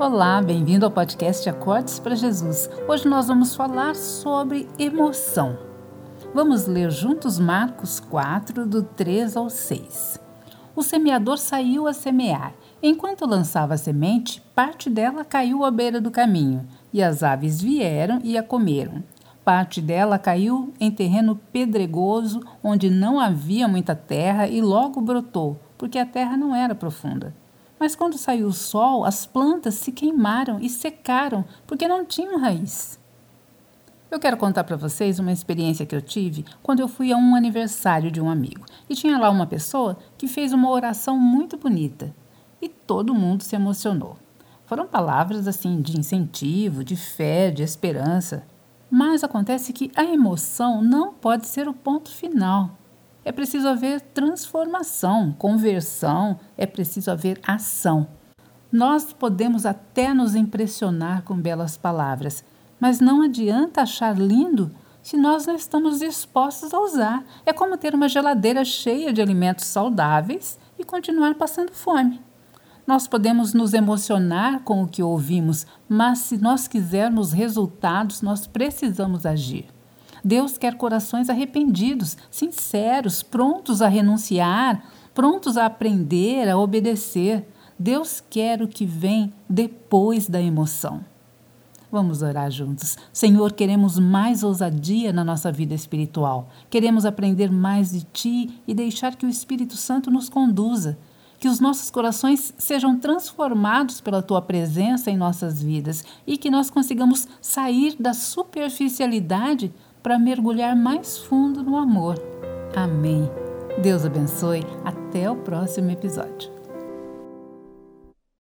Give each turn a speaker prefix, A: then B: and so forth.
A: Olá, bem-vindo ao podcast Acordes para Jesus. Hoje nós vamos falar sobre emoção. Vamos ler juntos Marcos 4, do 3 ao 6. O semeador saiu a semear. Enquanto lançava a semente, parte dela caiu à beira do caminho, e as aves vieram e a comeram. Parte dela caiu em terreno pedregoso, onde não havia muita terra, e logo brotou, porque a terra não era profunda. Mas quando saiu o sol, as plantas se queimaram e secaram porque não tinham raiz. Eu quero contar para vocês uma experiência que eu tive quando eu fui a um aniversário de um amigo. E tinha lá uma pessoa que fez uma oração muito bonita. E todo mundo se emocionou. Foram palavras assim de incentivo, de fé, de esperança. Mas acontece que a emoção não pode ser o ponto final. É preciso haver transformação, conversão, é preciso haver ação. Nós podemos até nos impressionar com belas palavras, mas não adianta achar lindo se nós não estamos dispostos a usar. É como ter uma geladeira cheia de alimentos saudáveis e continuar passando fome. Nós podemos nos emocionar com o que ouvimos, mas se nós quisermos resultados, nós precisamos agir. Deus quer corações arrependidos, sinceros, prontos a renunciar, prontos a aprender, a obedecer. Deus quer o que vem depois da emoção. Vamos orar juntos. Senhor, queremos mais ousadia na nossa vida espiritual. Queremos aprender mais de Ti e deixar que o Espírito Santo nos conduza. Que os nossos corações sejam transformados pela Tua presença em nossas vidas e que nós consigamos sair da superficialidade para mergulhar mais fundo no amor. Amém. Deus abençoe. Até o próximo episódio.